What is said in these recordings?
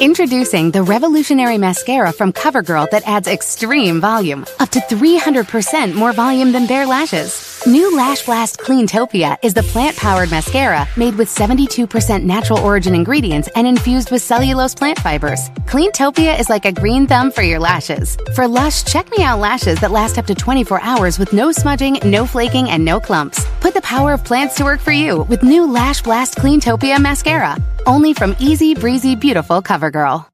Introducing the revolutionary mascara from CoverGirl that adds extreme volume, up to 300% more volume than bare lashes. New Lash Blast Cleantopia is the plant-powered mascara made with 72% natural origin ingredients and infused with cellulose plant fibers. Cleantopia is like a green thumb for your lashes. For lush, check me out lashes that last up to 24 hours with no smudging, no flaking, and no clumps. Put the power of plants to work for you with new Lash Blast Cleantopia mascara. Only from Easy Breezy Beautiful CoverGirl.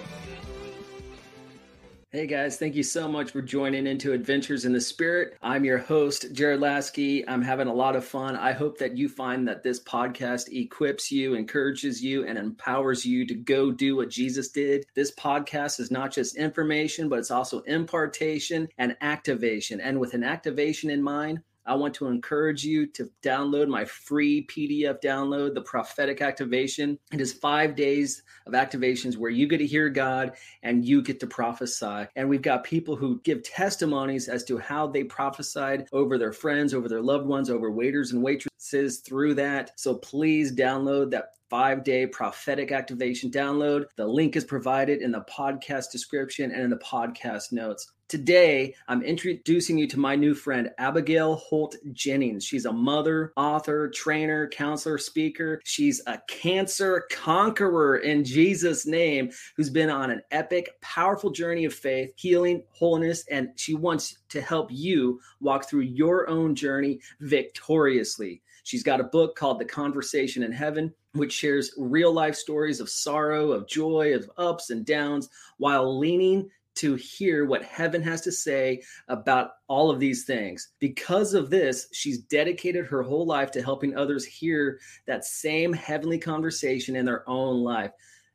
Hey guys, thank you so much for joining into Adventures in the Spirit. I'm your host, Jared Laskey. I'm having a lot of fun. I hope that you find that this podcast equips you, encourages you, and empowers you to go do what Jesus did. This podcast is not just information, but it's also impartation and activation. And with an activation in mind, I want to encourage you to download my free PDF download, The Prophetic Activation. It is five days of activations where you get to hear God and you get to prophesy. And we've got people who give testimonies as to how they prophesied over their friends, over their loved ones, over waiters and waitresses through that. So please download that five day prophetic activation download. The link is provided in the podcast description and in the podcast notes. Today, I'm introducing you to my new friend, Abigail Holt Jennings. She's a mother, author, trainer, counselor, speaker. She's a cancer conqueror in Jesus' name who's been on an epic, powerful journey of faith, healing, holiness, and she wants to help you walk through your own journey victoriously. She's got a book called The Conversation in Heaven, which shares real life stories of sorrow, of joy, of ups and downs, while leaning to hear what heaven has to say about all of these things. Because of this, she's dedicated her whole life to helping others hear that same heavenly conversation in their own life.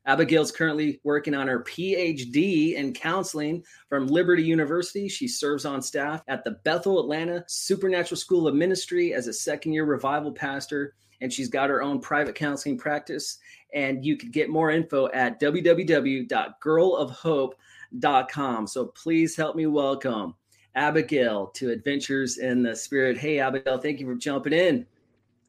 Abigail's currently working on her PhD in counseling from Liberty University. She serves on staff at the Bethel Atlanta Supernatural School of Ministry as a second year revival pastor. And she's got her own private counseling practice. And you can get more info at www.girlofhope.com. So please help me welcome Abigail to Adventures in the Spirit. Hey, Abigail, thank you for jumping in.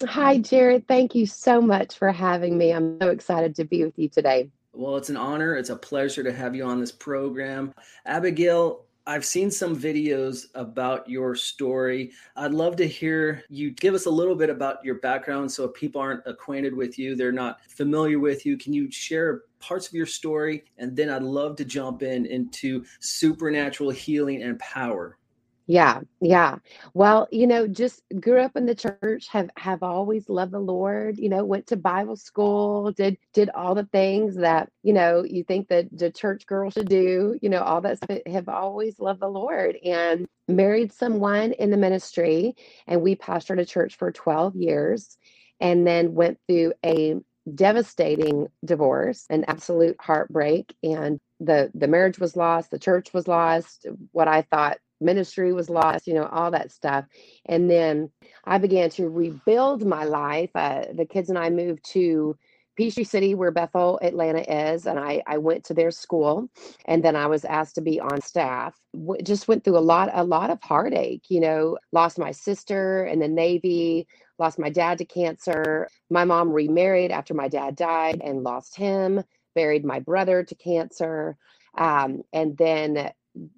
Hi, Jared. Thank you so much for having me. I'm so excited to be with you today. Well, it's an honor. It's a pleasure to have you on this program. Abigail, I've seen some videos about your story. I'd love to hear you give us a little bit about your background so if people aren't acquainted with you, they're not familiar with you. Can you share parts of your story? And then I'd love to jump in into supernatural healing and power. Yeah, yeah. Well, you know, just grew up in the church, have have always loved the Lord, you know, went to Bible school, did did all the things that, you know, you think that the church girl should do, you know, all that stuff, have always loved the Lord and married someone in the ministry and we pastored a church for 12 years and then went through a devastating divorce, an absolute heartbreak and the the marriage was lost, the church was lost, what I thought ministry was lost, you know, all that stuff. And then I began to rebuild my life. Uh, the kids and I moved to Peachtree City, where Bethel, Atlanta is, and I, I went to their school, and then I was asked to be on staff. W- just went through a lot, a lot of heartache. You know, lost my sister in the Navy, lost my dad to cancer. My mom remarried after my dad died and lost him. Buried my brother to cancer, um, and then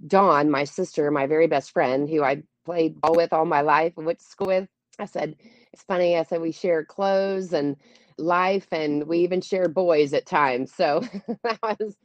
Dawn, my sister, my very best friend, who I played ball with all my life went to school with, I said, it's funny. I said, we share clothes and life, and we even share boys at times. So that was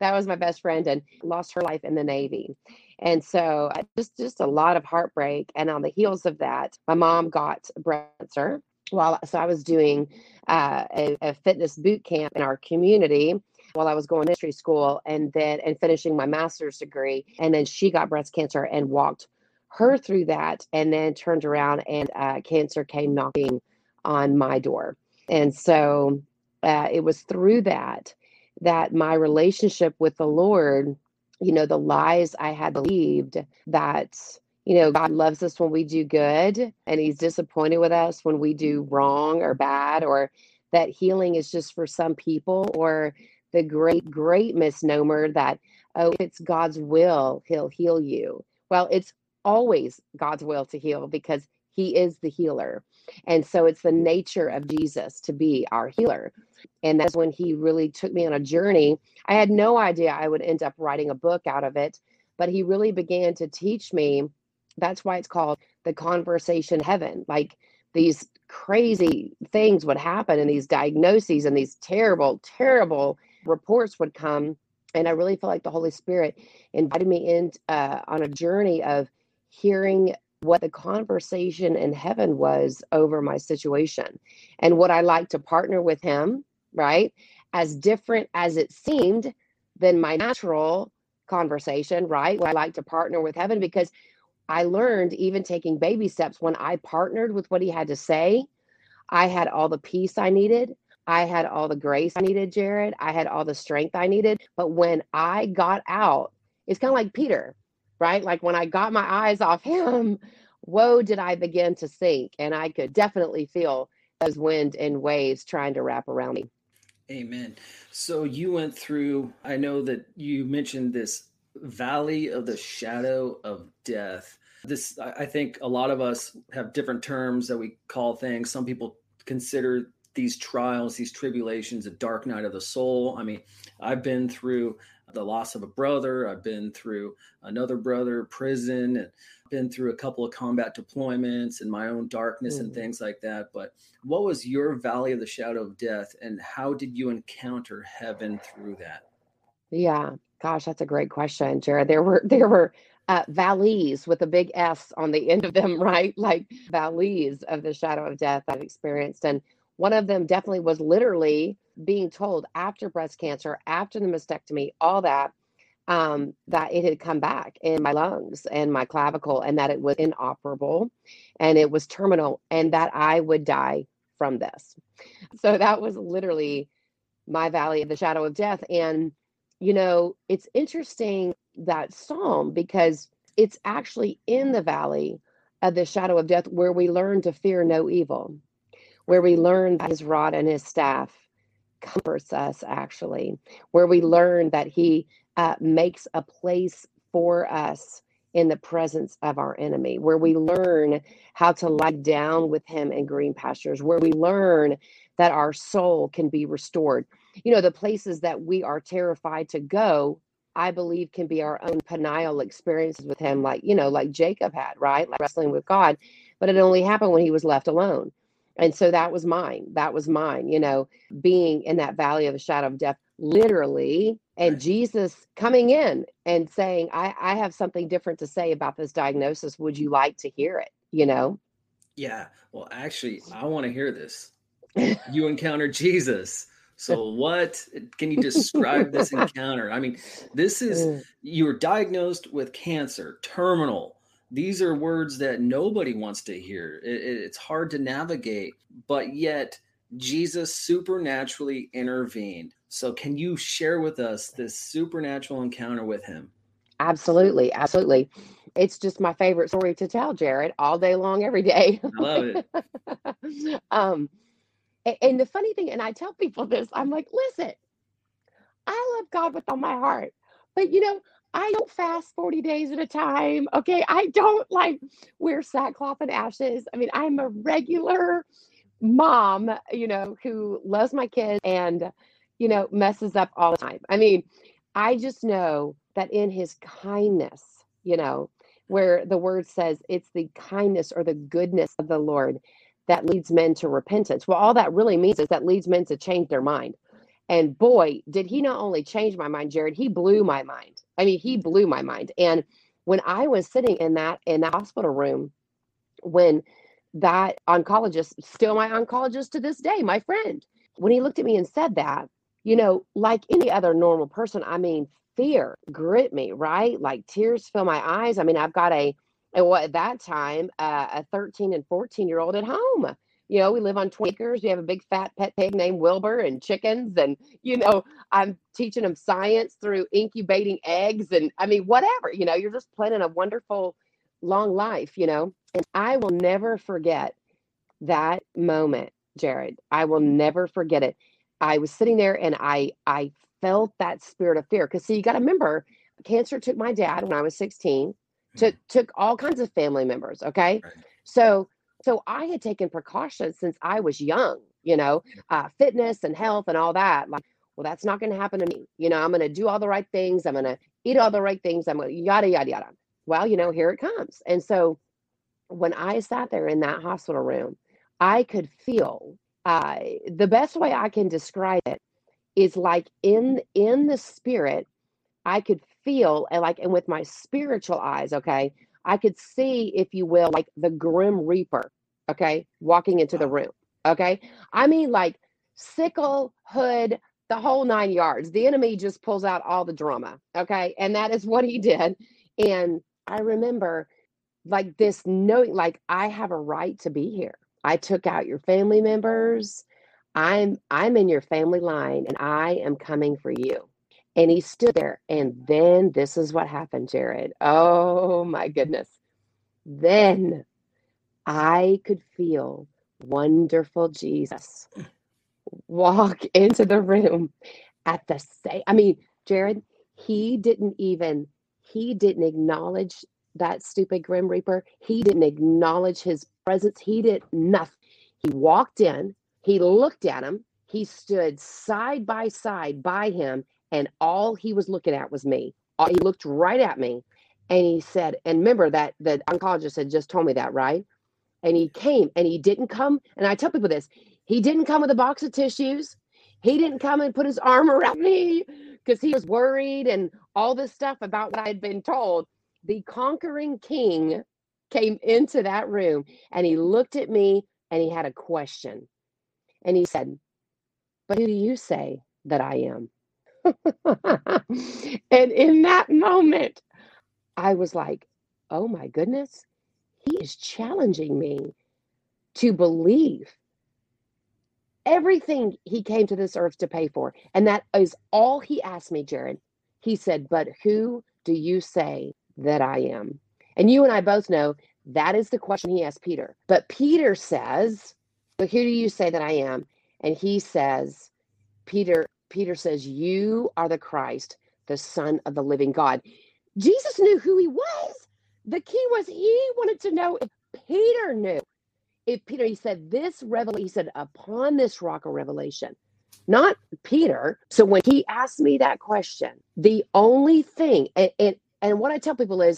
that was my best friend and lost her life in the Navy. And so just just a lot of heartbreak. And on the heels of that, my mom got breast cancer. While so I was doing uh, a, a fitness boot camp in our community while I was going to ministry school and then and finishing my master's degree. And then she got breast cancer and walked her through that and then turned around and uh, cancer came knocking on my door. And so uh, it was through that that my relationship with the Lord, you know, the lies I had believed that, you know, God loves us when we do good and he's disappointed with us when we do wrong or bad, or that healing is just for some people, or the great, great misnomer that, oh, it's God's will, he'll heal you. Well, it's always God's will to heal because he is the healer. And so it's the nature of Jesus to be our healer. And that's when he really took me on a journey. I had no idea I would end up writing a book out of it, but he really began to teach me. That's why it's called the conversation heaven. Like these crazy things would happen and these diagnoses and these terrible, terrible reports would come. And I really felt like the Holy Spirit invited me in uh, on a journey of hearing what the conversation in heaven was over my situation and what I like to partner with him, right? As different as it seemed than my natural conversation, right? what I like to partner with heaven because I learned even taking baby steps when I partnered with what he had to say, I had all the peace I needed. I had all the grace I needed, Jared. I had all the strength I needed. But when I got out, it's kind of like Peter right? Like when I got my eyes off him, whoa, did I begin to sink. And I could definitely feel those wind and waves trying to wrap around me. Amen. So you went through, I know that you mentioned this valley of the shadow of death. This, I think a lot of us have different terms that we call things. Some people consider these trials, these tribulations, a dark night of the soul. I mean, I've been through the loss of a brother. I've been through another brother, prison, and been through a couple of combat deployments and my own darkness mm-hmm. and things like that. But what was your valley of the shadow of death, and how did you encounter heaven through that? Yeah, gosh, that's a great question, Jared. There were there were uh, valleys with a big S on the end of them, right? Like valleys of the shadow of death I've experienced, and one of them definitely was literally being told after breast cancer, after the mastectomy, all that, um, that it had come back in my lungs and my clavicle and that it was inoperable and it was terminal and that I would die from this. So that was literally my valley of the shadow of death. And, you know, it's interesting that psalm because it's actually in the valley of the shadow of death where we learn to fear no evil, where we learn that his rod and his staff comforts us actually where we learn that he uh, makes a place for us in the presence of our enemy where we learn how to lie down with him in green pastures where we learn that our soul can be restored. You know the places that we are terrified to go i believe can be our own Peniel experiences with him like you know like jacob had right? Like wrestling with god but it only happened when he was left alone and so that was mine. That was mine, you know, being in that valley of the shadow of death, literally, and right. Jesus coming in and saying, I, I have something different to say about this diagnosis. Would you like to hear it? You know? Yeah. Well, actually, I want to hear this. you encountered Jesus. So, what can you describe this encounter? I mean, this is mm. you were diagnosed with cancer, terminal these are words that nobody wants to hear. It, it's hard to navigate, but yet Jesus supernaturally intervened. So, can you share with us this supernatural encounter with him? Absolutely. Absolutely. It's just my favorite story to tell, Jared, all day long, every day. I love it. um, and the funny thing, and I tell people this, I'm like, listen, I love God with all my heart. But you know, I don't fast 40 days at a time. Okay. I don't like wear sackcloth and ashes. I mean, I'm a regular mom, you know, who loves my kids and, you know, messes up all the time. I mean, I just know that in his kindness, you know, where the word says it's the kindness or the goodness of the Lord that leads men to repentance. Well, all that really means is that leads men to change their mind And boy, did he not only change my mind, Jared, he blew my mind. I mean, he blew my mind. And when I was sitting in that in that hospital room, when that oncologist, still my oncologist to this day, my friend, when he looked at me and said that, you know, like any other normal person, I mean, fear grit me, right? Like tears fill my eyes. I mean, I've got a, what at that time, uh, a 13 and 14 year old at home. You know, we live on 20 acres. We have a big fat pet pig named Wilbur and chickens. And, you know, I'm teaching them science through incubating eggs. And I mean, whatever, you know, you're just planning a wonderful long life, you know. And I will never forget that moment, Jared. I will never forget it. I was sitting there and I I felt that spirit of fear. Because see, you got to remember, cancer took my dad when I was 16, hmm. took took all kinds of family members. Okay. Right. So so I had taken precautions since I was young, you know, uh, fitness and health and all that. Like, well, that's not going to happen to me. You know, I'm going to do all the right things. I'm going to eat all the right things. I'm going to yada, yada, yada. Well, you know, here it comes. And so when I sat there in that hospital room, I could feel uh, the best way I can describe it is like in in the spirit, I could feel and like and with my spiritual eyes, okay, I could see, if you will, like the grim reaper, okay, walking into the room. Okay. I mean like sickle, hood, the whole nine yards. The enemy just pulls out all the drama. Okay. And that is what he did. And I remember like this knowing like I have a right to be here. I took out your family members. I'm I'm in your family line and I am coming for you. And he stood there and then this is what happened, Jared. Oh my goodness. Then I could feel wonderful Jesus walk into the room at the same I mean, Jared, he didn't even he didn't acknowledge that stupid Grim Reaper. He didn't acknowledge his presence. He did nothing. He walked in, he looked at him, he stood side by side by him, and all he was looking at was me. He looked right at me and he said, and remember that the oncologist had just told me that, right? And he came and he didn't come. And I tell people this he didn't come with a box of tissues. He didn't come and put his arm around me because he was worried and all this stuff about what I had been told. The conquering king came into that room and he looked at me and he had a question. And he said, But who do you say that I am? and in that moment, I was like, Oh my goodness, he is challenging me to believe everything he came to this earth to pay for. And that is all he asked me, Jared. He said, But who do you say that I am? And you and I both know that is the question he asked Peter. But Peter says, But who do you say that I am? And he says, Peter, Peter says, You are the Christ, the Son of the living God. Jesus knew who he was. The key was he wanted to know if Peter knew. If Peter, he said, This revelation, he said, upon this rock of revelation, not Peter. So when he asked me that question, the only thing, and, and, and what I tell people is,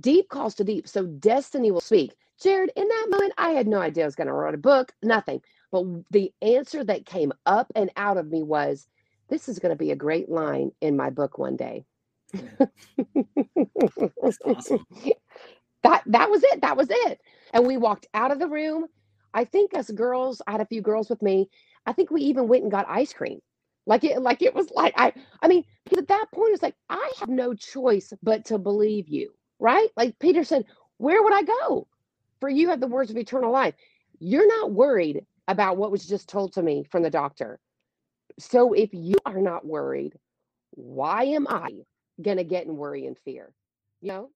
deep calls to deep. So destiny will speak. Jared, in that moment, I had no idea I was going to write a book, nothing. But the answer that came up and out of me was, this is going to be a great line in my book one day. Awesome. that that was it. That was it. And we walked out of the room. I think us girls, I had a few girls with me. I think we even went and got ice cream. Like it, like it was like I I mean, because at that point it's like I have no choice but to believe you, right? Like Peter said, where would I go? For you have the words of eternal life. You're not worried about what was just told to me from the doctor. So if you are not worried, why am I gonna get in worry and fear? You know?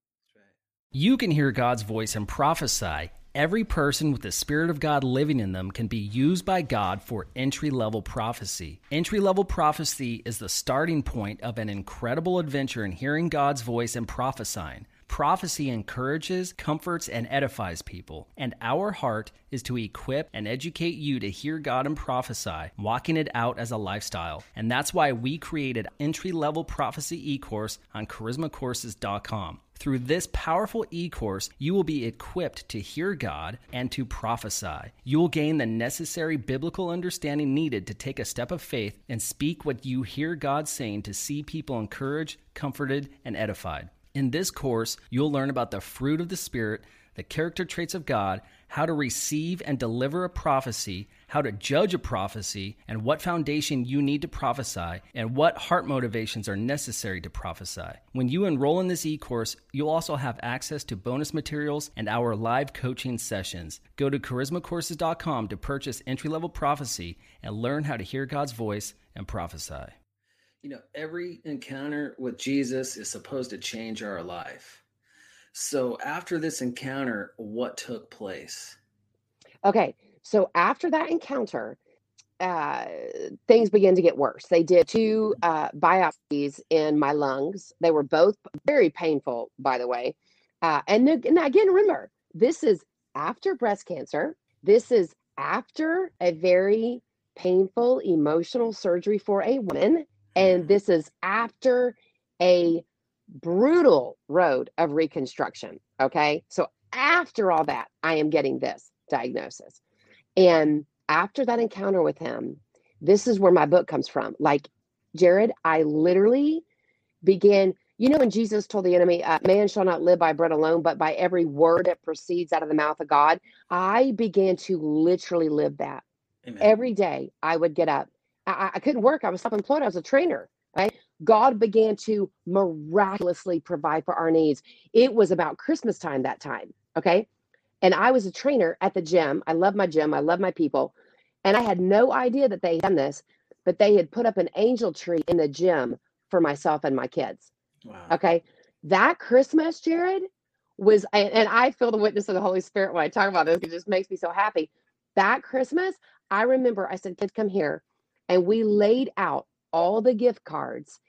You can hear God's voice and prophesy. Every person with the Spirit of God living in them can be used by God for entry level prophecy. Entry level prophecy is the starting point of an incredible adventure in hearing God's voice and prophesying. Prophecy encourages, comforts, and edifies people, and our heart is to equip and educate you to hear God and prophesy, walking it out as a lifestyle. And that's why we created entry level prophecy e course on charismacourses.com. Through this powerful e course, you will be equipped to hear God and to prophesy. You will gain the necessary biblical understanding needed to take a step of faith and speak what you hear God saying to see people encouraged, comforted, and edified. In this course, you'll learn about the fruit of the Spirit, the character traits of God, how to receive and deliver a prophecy, how to judge a prophecy, and what foundation you need to prophesy, and what heart motivations are necessary to prophesy. When you enroll in this e course, you'll also have access to bonus materials and our live coaching sessions. Go to charismacourses.com to purchase entry level prophecy and learn how to hear God's voice and prophesy. You know, every encounter with Jesus is supposed to change our life. So, after this encounter, what took place? Okay, so after that encounter, uh, things began to get worse. They did two uh, biopsies in my lungs. They were both very painful, by the way. Uh, and, and again, remember, this is after breast cancer. This is after a very painful emotional surgery for a woman. And this is after a brutal road of reconstruction. Okay. So after all that, I am getting this diagnosis. And after that encounter with him, this is where my book comes from. Like, Jared, I literally began, you know, when Jesus told the enemy, uh, man shall not live by bread alone, but by every word that proceeds out of the mouth of God, I began to literally live that. Amen. Every day I would get up. I, I couldn't work. I was self employed. I was a trainer, right? God began to miraculously provide for our needs. It was about Christmas time that time. Okay. And I was a trainer at the gym. I love my gym. I love my people. And I had no idea that they had done this, but they had put up an angel tree in the gym for myself and my kids. Wow. Okay. That Christmas, Jared, was, and I feel the witness of the Holy Spirit when I talk about this. It just makes me so happy. That Christmas, I remember I said, kids, come here. And we laid out all the gift cards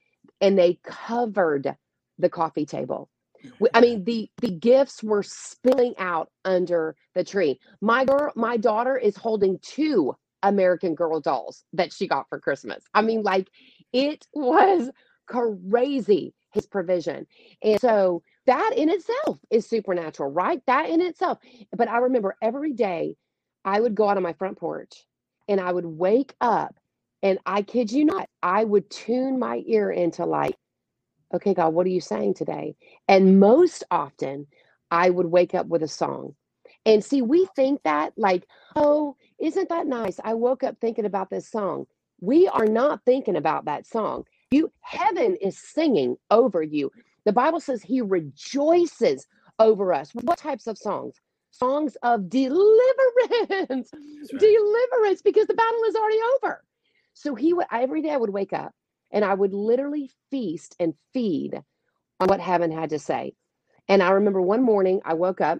and they covered the coffee table. I mean, the the gifts were spilling out under the tree. My girl, my daughter is holding two American Girl dolls that she got for Christmas. I mean, like it was crazy his provision. And so that in itself is supernatural, right? That in itself. But I remember every day I would go out on my front porch and I would wake up and I kid you not, I would tune my ear into like okay, God, what are you saying today? And most often, I would wake up with a song. And see, we think that like, oh, isn't that nice? I woke up thinking about this song. We are not thinking about that song. You heaven is singing over you. The Bible says he rejoices over us. What types of songs? Songs of deliverance. Right. Deliverance because the battle is already over. So he would every day I would wake up and I would literally feast and feed on what heaven had to say. And I remember one morning I woke up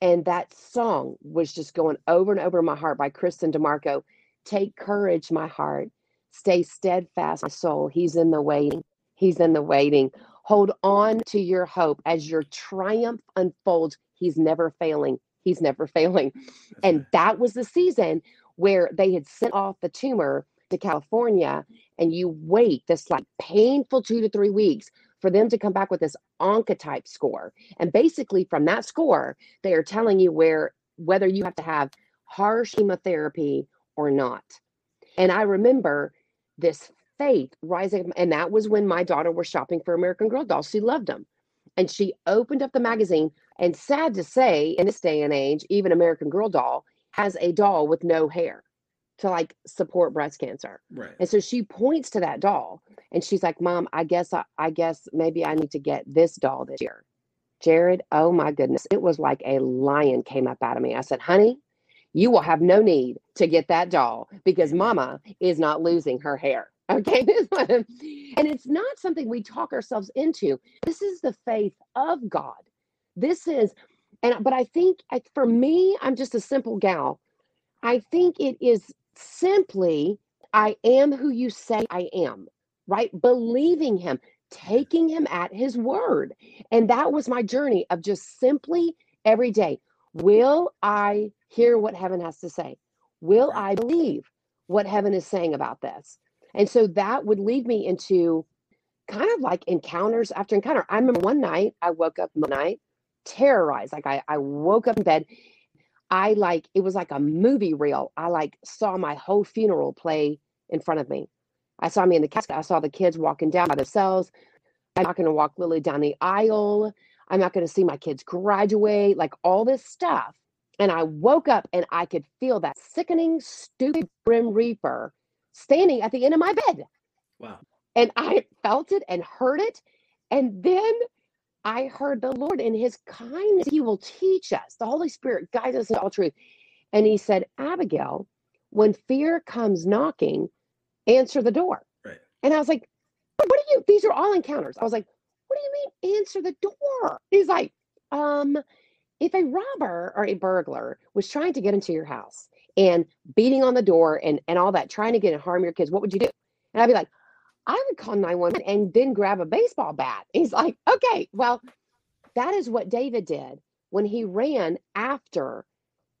and that song was just going over and over in my heart by Kristene DiMarco. Take courage, my heart. Stay steadfast, my soul. He's in the waiting. He's in the waiting. Hold on to your hope as your triumph unfolds. He's never failing. He's never failing. And that was the season where they had sent off the tumor to California and you wait this like painful two to three weeks for them to come back with this oncotype score. And basically from that score, they are telling you where whether you have to have harsh chemotherapy or not. And I remember this faith rising and that was when my daughter was shopping for American Girl dolls. She loved them. And she opened up the magazine and sad to say in this day and age, even American Girl doll has a doll with no hair to like support breast cancer. Right. And so she points to that doll and she's like, Mom, I guess I, I guess maybe I need to get this doll this year. Jared, oh my goodness. It was like a lion came up out of me. I said, honey, you will have no need to get that doll because mama is not losing her hair. Okay. and it's not something we talk ourselves into. This is the faith of God. This is, and but I think for me, I'm just a simple gal. I think it is simply, I am who you say I am, right? Believing him, taking him at his word. And that was my journey of just simply every day. Will I hear what heaven has to say? Will I believe what heaven is saying about this? And so that would lead me into kind of like encounters after encounter. I remember one night I woke up one night terrorized. Like I, I woke up in bed. I like it was like a movie reel. I like saw my whole funeral play in front of me. I saw me in the casket. I saw the kids walking down by themselves. I'm not going to walk Lily down the aisle. I'm not going to see my kids graduate, like all this stuff. And I woke up and I could feel that sickening, stupid Grim Reaper standing at the end of my bed. Wow. And I felt it and heard it. And then I heard the Lord in his kindness, he will teach us. The Holy Spirit guides us in all truth. And he said, Abigail, when fear comes knocking, answer the door. Right. And I was like, what do you, these are all encounters. I was like, what do you mean answer the door? He's like, um, if a robber or a burglar was trying to get into your house and beating on the door and, and all that, trying to get and harm your kids, what would you do? And I'd be like, I would call 911 and then grab a baseball bat. He's like, okay, well, that is what David did when he ran after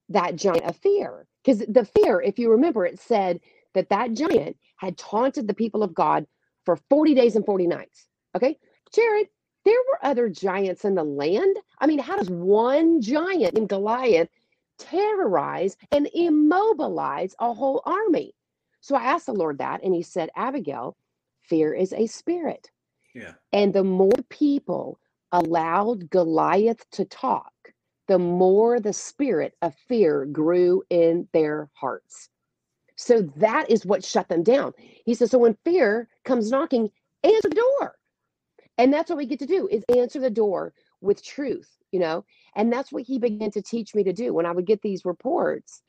that giant of fear. Because the fear, if you remember, it said that that giant had taunted the people of God for 40 days and 40 nights. Okay, Jared, there were other giants in the land. I mean, how does one giant named Goliath terrorize and immobilize a whole army? So I asked the Lord that, and he said, Abigail, fear is a spirit. Yeah. And the more people allowed Goliath to talk, the more the spirit of fear grew in their hearts. So that is what shut them down. He says, so when fear comes knocking, answer the door. And that's what we get to do is answer the door with truth, you know? And that's what he began to teach me to do. When I would get these reports,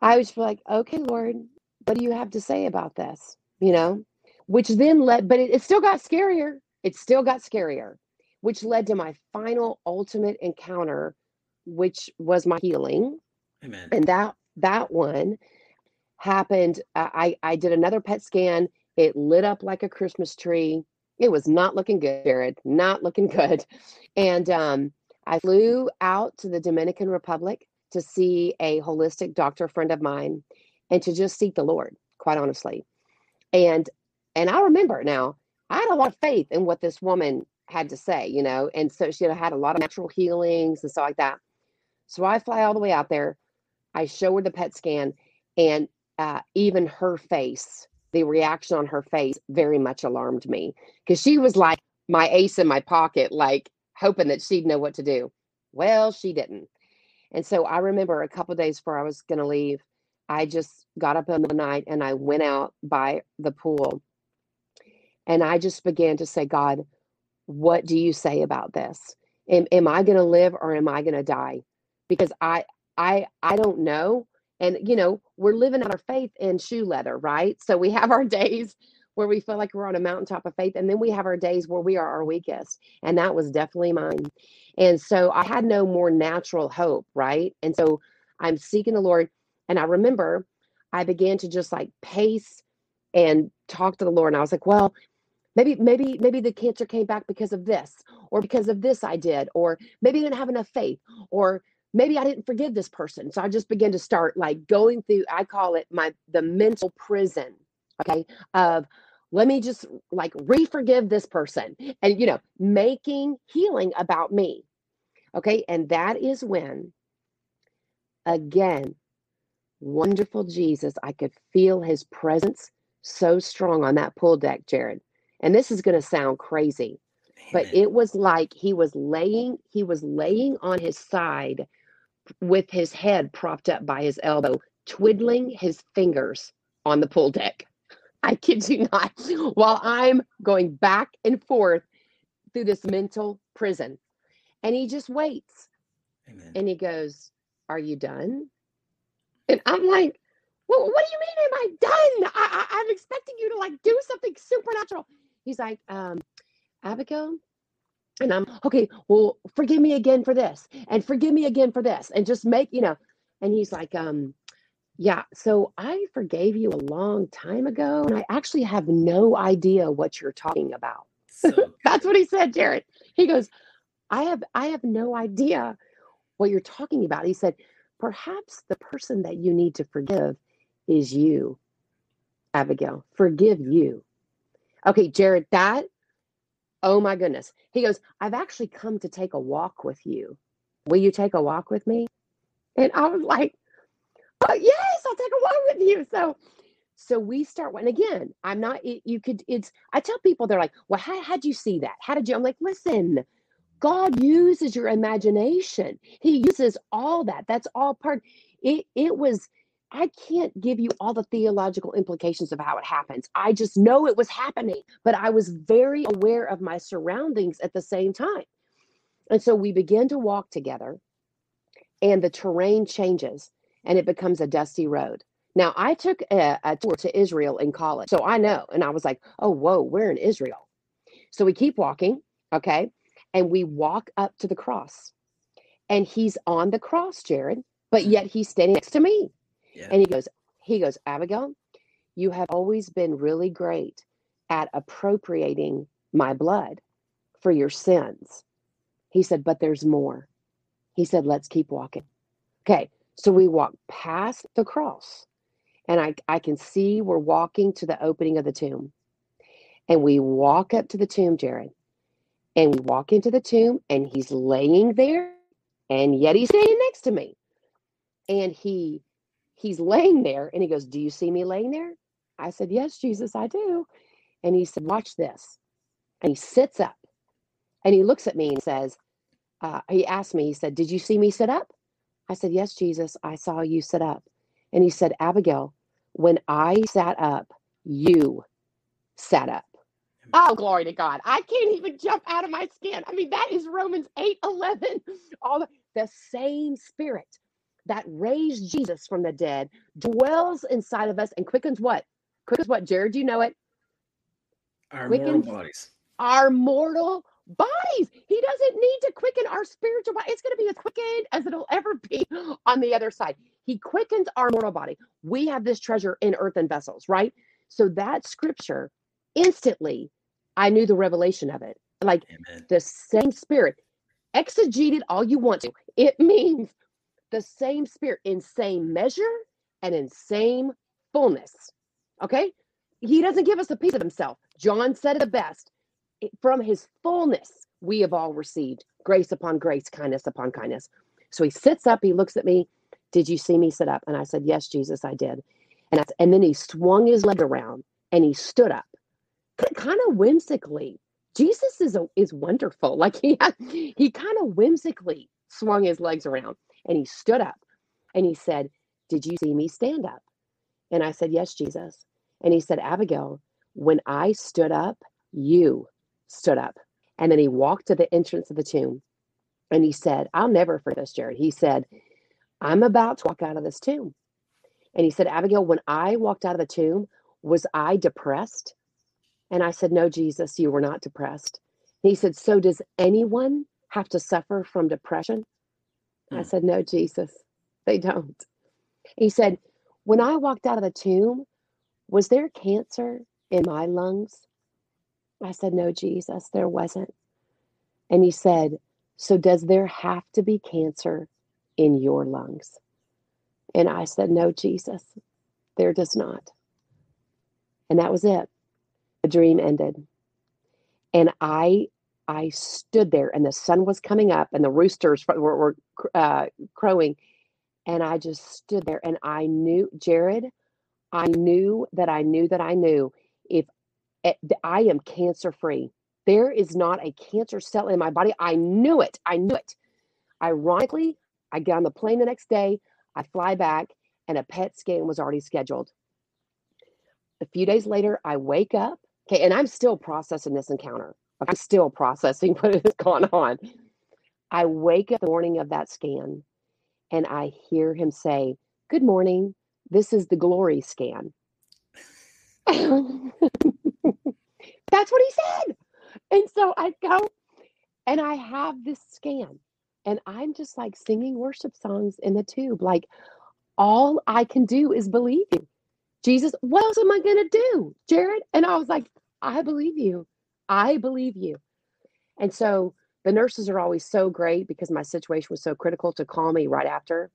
I was like, okay, Lord, what do you have to say about this? You know? Which then led, but it, it still got scarier. It still got scarier, which led to my final ultimate encounter, which was my healing. Amen. And that that one happened. uh, I I did another PET scan. It lit up like a Christmas tree. It was not looking good, Jared. Not looking good. And um, I flew out to the Dominican Republic to see a holistic doctor friend of mine, and to just seek the Lord. Quite honestly, and and I remember now. I had a lot of faith in what this woman had to say, you know, and so she had had a lot of natural healings and stuff like that. So I fly all the way out there. I show her the PET scan, and uh, even her face, the reaction on her face, very much alarmed me because she was like my ace in my pocket, like hoping that she'd know what to do. Well, she didn't. And so I remember a couple days before I was going to leave, I just got up in the night and I went out by the pool and I just began to say, God, what do you say about this? Am, am I going to live or am I going to die? Because I, I, I don't know. And you know, we're living out our faith in shoe leather, right? So we have our days where we feel like we're on a mountaintop of faith, and then we have our days where we are our weakest, and that was definitely mine. And so I had no more natural hope, right? And so I'm seeking the Lord, and I remember I began to just like pace and talk to the Lord, and I was like, well, maybe maybe maybe the cancer came back because of this or because of this i did or maybe i didn't have enough faith or maybe i didn't forgive this person. So i just began to start like going through i call it my the mental prison okay of let me just like re-forgive this person and you know making healing about me okay? And that is when again wonderful jesus i could feel his presence so strong on that pool deck jared and this is going to sound crazy but it was like he was laying he was laying on his side with his head propped up by his elbow twiddling his fingers on the pool deck. I kid you not. While i'm going back and forth through this mental prison. And he just waits. Amen. and he goes are you done? And i'm like well, what do you mean am i done? I, I, i'm expecting you to like do something supernatural he's like um abigail? And i'm okay well forgive me again for this and forgive me again for this and just make you know. And he's like um yeah so i forgave you a long time ago and i actually have no idea what you're talking about. So that's what he said jared. He goes i have i have no idea what you're talking about. He said perhaps the person that you need to forgive is you abigail. Forgive you okay jared that Oh my goodness. He goes, I've actually come to take a walk with you. Will you take a walk with me? And I was like, oh, yes, I'll take a walk with you. So, so we start, and again, I'm not, you could, it's, I tell people, they're like, well, how, how'd you see that? How did you? I'm like, listen, God uses your imagination. He uses all that. That's all part. It, it was, I can't give you all the theological implications of how it happens. I just know it was happening, but I was very aware of my surroundings at the same time. And so we begin to walk together, and the terrain changes and it becomes a dusty road. Now, I took a, a tour to Israel in college, so I know. And I was like, oh, whoa, we're in Israel. So we keep walking, okay? And we walk up to the cross. And he's on the cross, Jared, but yet he's standing next to me. Yeah. And he goes, he goes, Abigail, you have always been really great at appropriating my blood for your sins. He said, but there's more. He said, let's keep walking. Okay. So we walk past the cross and I, I can see we're walking to the opening of the tomb. And we walk up to the tomb, Jared, and we walk into the tomb and he's laying there and yet he's standing next to me. And he he's laying there and he goes, Do you see me laying there? I said, Yes, Jesus, I do. And he said, Watch this. And he sits up and he looks at me and says, uh, He asked me, He said, Did you see me sit up? I said, Yes, Jesus, I saw you sit up. And he said, Abigail, when I sat up, you sat up. Oh, glory to God. I can't even jump out of my skin. I mean, that is Romans 8 11. All the, the same spirit that raised Jesus from the dead dwells inside of us and quickens what? Quickens what, Jared? You know it? Our Quickens mortal bodies. Our mortal bodies. He doesn't need to quicken our spiritual body. It's going to be as quickened as it'll ever be on the other side. He quickens our mortal body. We have this treasure in earthen vessels, right? So that scripture instantly, I knew the revelation of it. Like Amen. the same spirit, exegete it all you want to. It means the same spirit in same measure and in same fullness. Okay? He doesn't give us a piece of himself. John said it the best. From his fullness, we have all received grace upon grace, kindness upon kindness. So he sits up, he looks at me. Did you see me sit up? And I said, Yes, Jesus, I did. And, I, and then he swung his leg around and he stood up, kind of whimsically. Jesus is a, is wonderful. Like he he kind of whimsically swung his legs around and he stood up and he said, Did you see me stand up? And I said, Yes, Jesus. And he said, Abigail, when I stood up, you stood up. And then he walked to the entrance of the tomb and he said, I'll never forget this, Jared. He said, I'm about to walk out of this tomb. And he said, Abigail, when I walked out of the tomb, was I depressed? And I said, No, Jesus, you were not depressed. And he said, So does anyone have to suffer from depression? I Hmm. said, No, Jesus, they don't. He said, When I walked out of the tomb, was there cancer in my lungs? I said, No, Jesus, there wasn't. And he said, So does there have to be cancer in your lungs? And I said, No, Jesus, there does not. And that was it. The dream ended. And I I stood there and the sun was coming up and the roosters were, were uh, crowing. And I just stood there and I knew, Jared, I knew that I knew that I knew if eh, I am cancer free, there is not a cancer cell in my body. I knew it. I knew it. Ironically, I get on the plane the next day, I fly back, and a PET scan was already scheduled. A few days later, I wake up. Okay, and I'm still processing this encounter. I'm still processing what has gone on. I wake up the morning of that scan and I hear him say, Good morning. This is the glory scan. That's what he said. And so I go and I have this scan and I'm just like singing worship songs in the tube. Like, all I can do is believe you. Jesus, what else am I going to do, Jared? And I was like, I believe you. I believe you. And so the nurses are always so great because my situation was so critical to call me right after.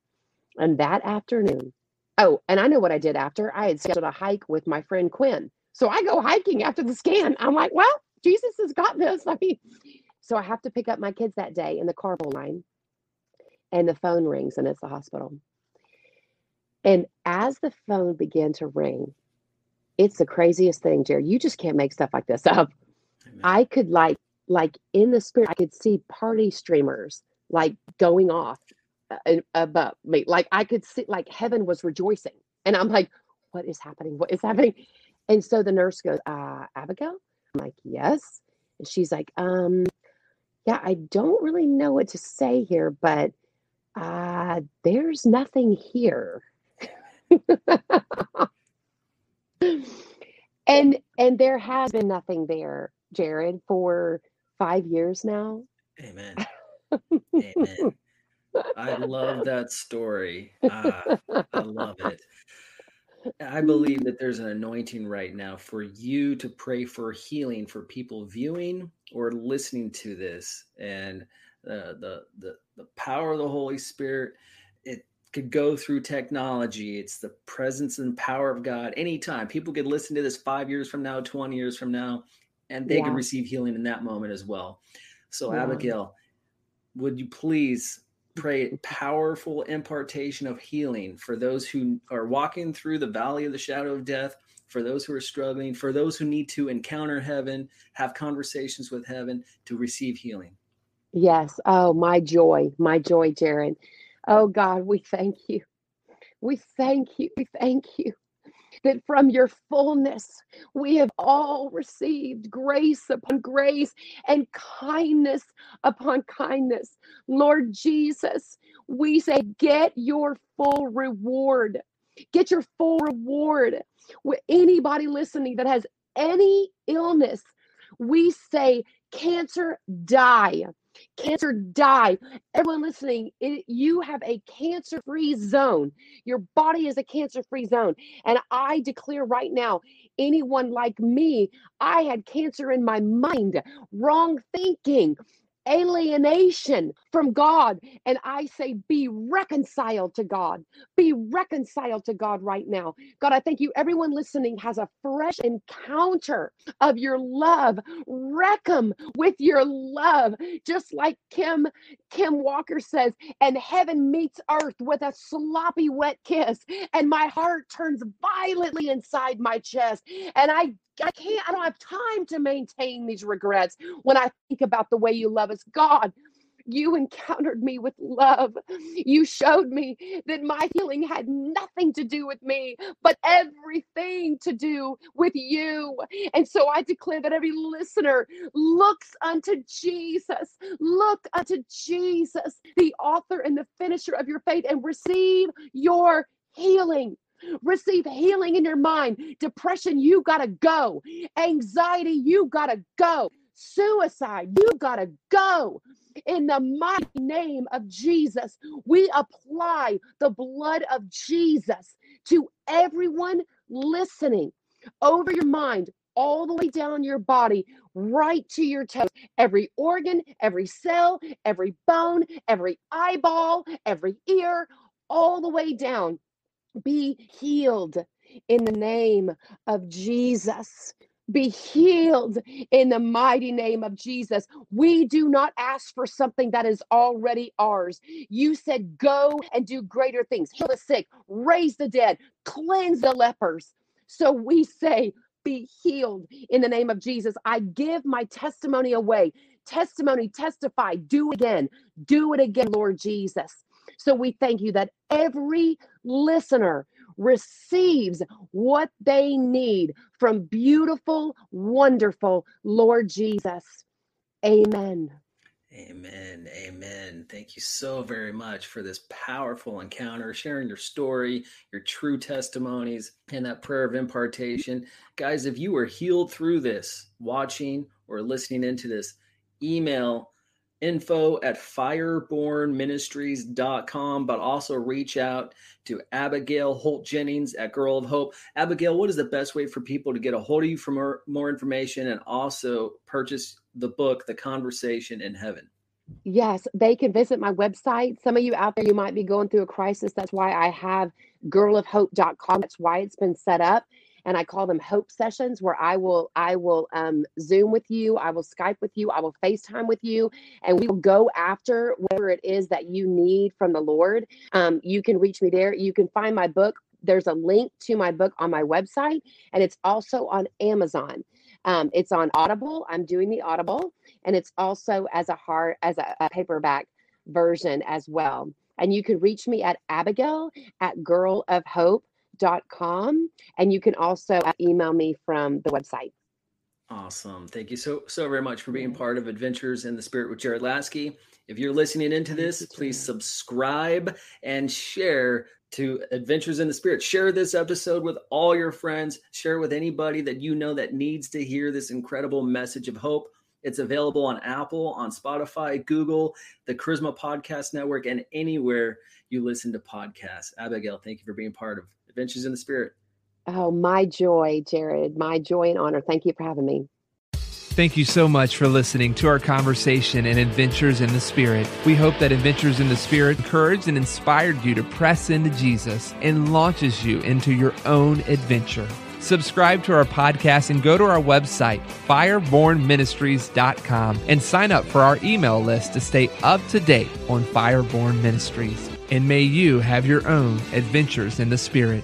And that afternoon, oh, and I know what I did after. I had scheduled a hike with my friend Quinn. So I go hiking after the scan. I'm like, well, Jesus has got this. I mean, so I have to pick up my kids that day in the carpool line, and the phone rings, and it's the hospital. And as the phone began to ring, it's the craziest thing, Jared. You just can't make stuff like this up. I could like like in the spirit, I could see party streamers like going off uh, above me. Like I could see like heaven was rejoicing. And I'm like, what is happening? What is happening? And so the nurse goes, uh, Abigail? I'm like, yes. And she's like, um, yeah, I don't really know what to say here, but uh, there's nothing here. and and there has been nothing there, Jared, for five years now. Amen. Amen. I love that story. Uh, I love it. I believe that there's an anointing right now for you to pray for healing for people viewing or listening to this, and uh, the the the power of the Holy Spirit. It could go through technology. It's the presence and power of God. Anytime people could listen to this five years from now, twenty years from now, and they yeah. can receive healing in that moment as well. So, yeah. Abigail, would you please pray a powerful impartation of healing for those who are walking through the valley of the shadow of death, for those who are struggling, for those who need to encounter heaven, have conversations with heaven to receive healing. Yes. Oh, my joy, my joy, Jared. Oh, God, we thank you. We thank you. We thank you that from your fullness we have all received grace upon grace and kindness upon kindness. Lord Jesus, we say, get your full reward. Get your full reward. With anybody listening that has any illness, we say, cancer, die. Cancer, die. Everyone listening, it, you have a cancer free zone. Your body is a cancer free zone. And I declare right now, anyone like me, I had cancer in my mind, wrong thinking, alienation from God. And I say, be reconciled to God. Be reconciled to God right now. God, I thank you. Everyone listening has a fresh encounter of your love. Them with your love. Just like Kim, Kim Walker says, and heaven meets earth with a sloppy wet kiss. And my heart turns violently inside my chest. And I I can't, I don't have time to maintain these regrets when I think about the way you love us. God, you encountered me with love. You showed me that my healing had nothing to do with me, but everything to do with you. And so I declare that every listener looks unto Jesus, look unto Jesus, the author and the finisher of your faith, and receive your healing. Receive healing in your mind. Depression, you got to go. Anxiety, you got to go. Suicide, you got to go. In the mighty name of Jesus, we apply the blood of Jesus to everyone listening over your mind, all the way down your body, right to your toes. Every organ, every cell, every bone, every eyeball, every ear, all the way down be healed in the name of Jesus. Be healed in the mighty name of Jesus. We do not ask for something that is already ours. You said, Go and do greater things, heal the sick, raise the dead, cleanse the lepers. So we say, Be healed in the name of Jesus. I give my testimony away. Testimony, testify, do it again, do it again, Lord Jesus. So we thank you that every listener receives what they need from beautiful, wonderful Lord Jesus. Amen. Amen. Amen. Thank you so very much for this powerful encounter, sharing your story, your true testimonies, and that prayer of impartation. Guys, if you were healed through this, watching or listening into this, email info at firebornministries.com, but also reach out to Abigail Holt Jennings at Girl of Hope. Abigail, what is the best way for people to get a hold of you for more, more information and also purchase the book, The Conversation in Heaven? Yes, they can visit my website. Some of you out there, you might be going through a crisis. That's why I have girlofhope.com. That's why it's been set up. And I call them hope sessions where I will I will um, Zoom with you, I will Skype with you, I will FaceTime with you, and we will go after whatever it is that you need from the Lord. Um, you can reach me there. You can find my book. There's a link to my book on my website, and it's also on Amazon. Um, it's on Audible. I'm doing the Audible, and it's also as a hard as a, a paperback version as well. And you can reach me at Abigail at girlofhope.com. And you can also uh, email me from the website. Awesome. Thank you so so very much for being mm-hmm. part of Adventures in the Spirit with Jared Laskey. If you're listening into this, please subscribe and share to Adventures in the Spirit. Share this episode with all your friends. Share with anybody that you know that needs to hear this incredible message of hope. It's available on Apple, on Spotify, Google, the Charisma Podcast Network, and anywhere you listen to podcasts. Abigail, thank you for being part of Adventures in the Spirit. Oh, my joy, Jared. My joy and honor. Thank you for having me. Thank you so much for listening to our conversation and Adventures in the Spirit. We hope that Adventures in the Spirit encouraged and inspired you to press into Jesus and launches you into your own adventure. Subscribe to our podcast and go to our website, firebornministries.com, and sign up for our email list to stay up to date on Fireborn Ministries. And may you have your own adventures in the Spirit.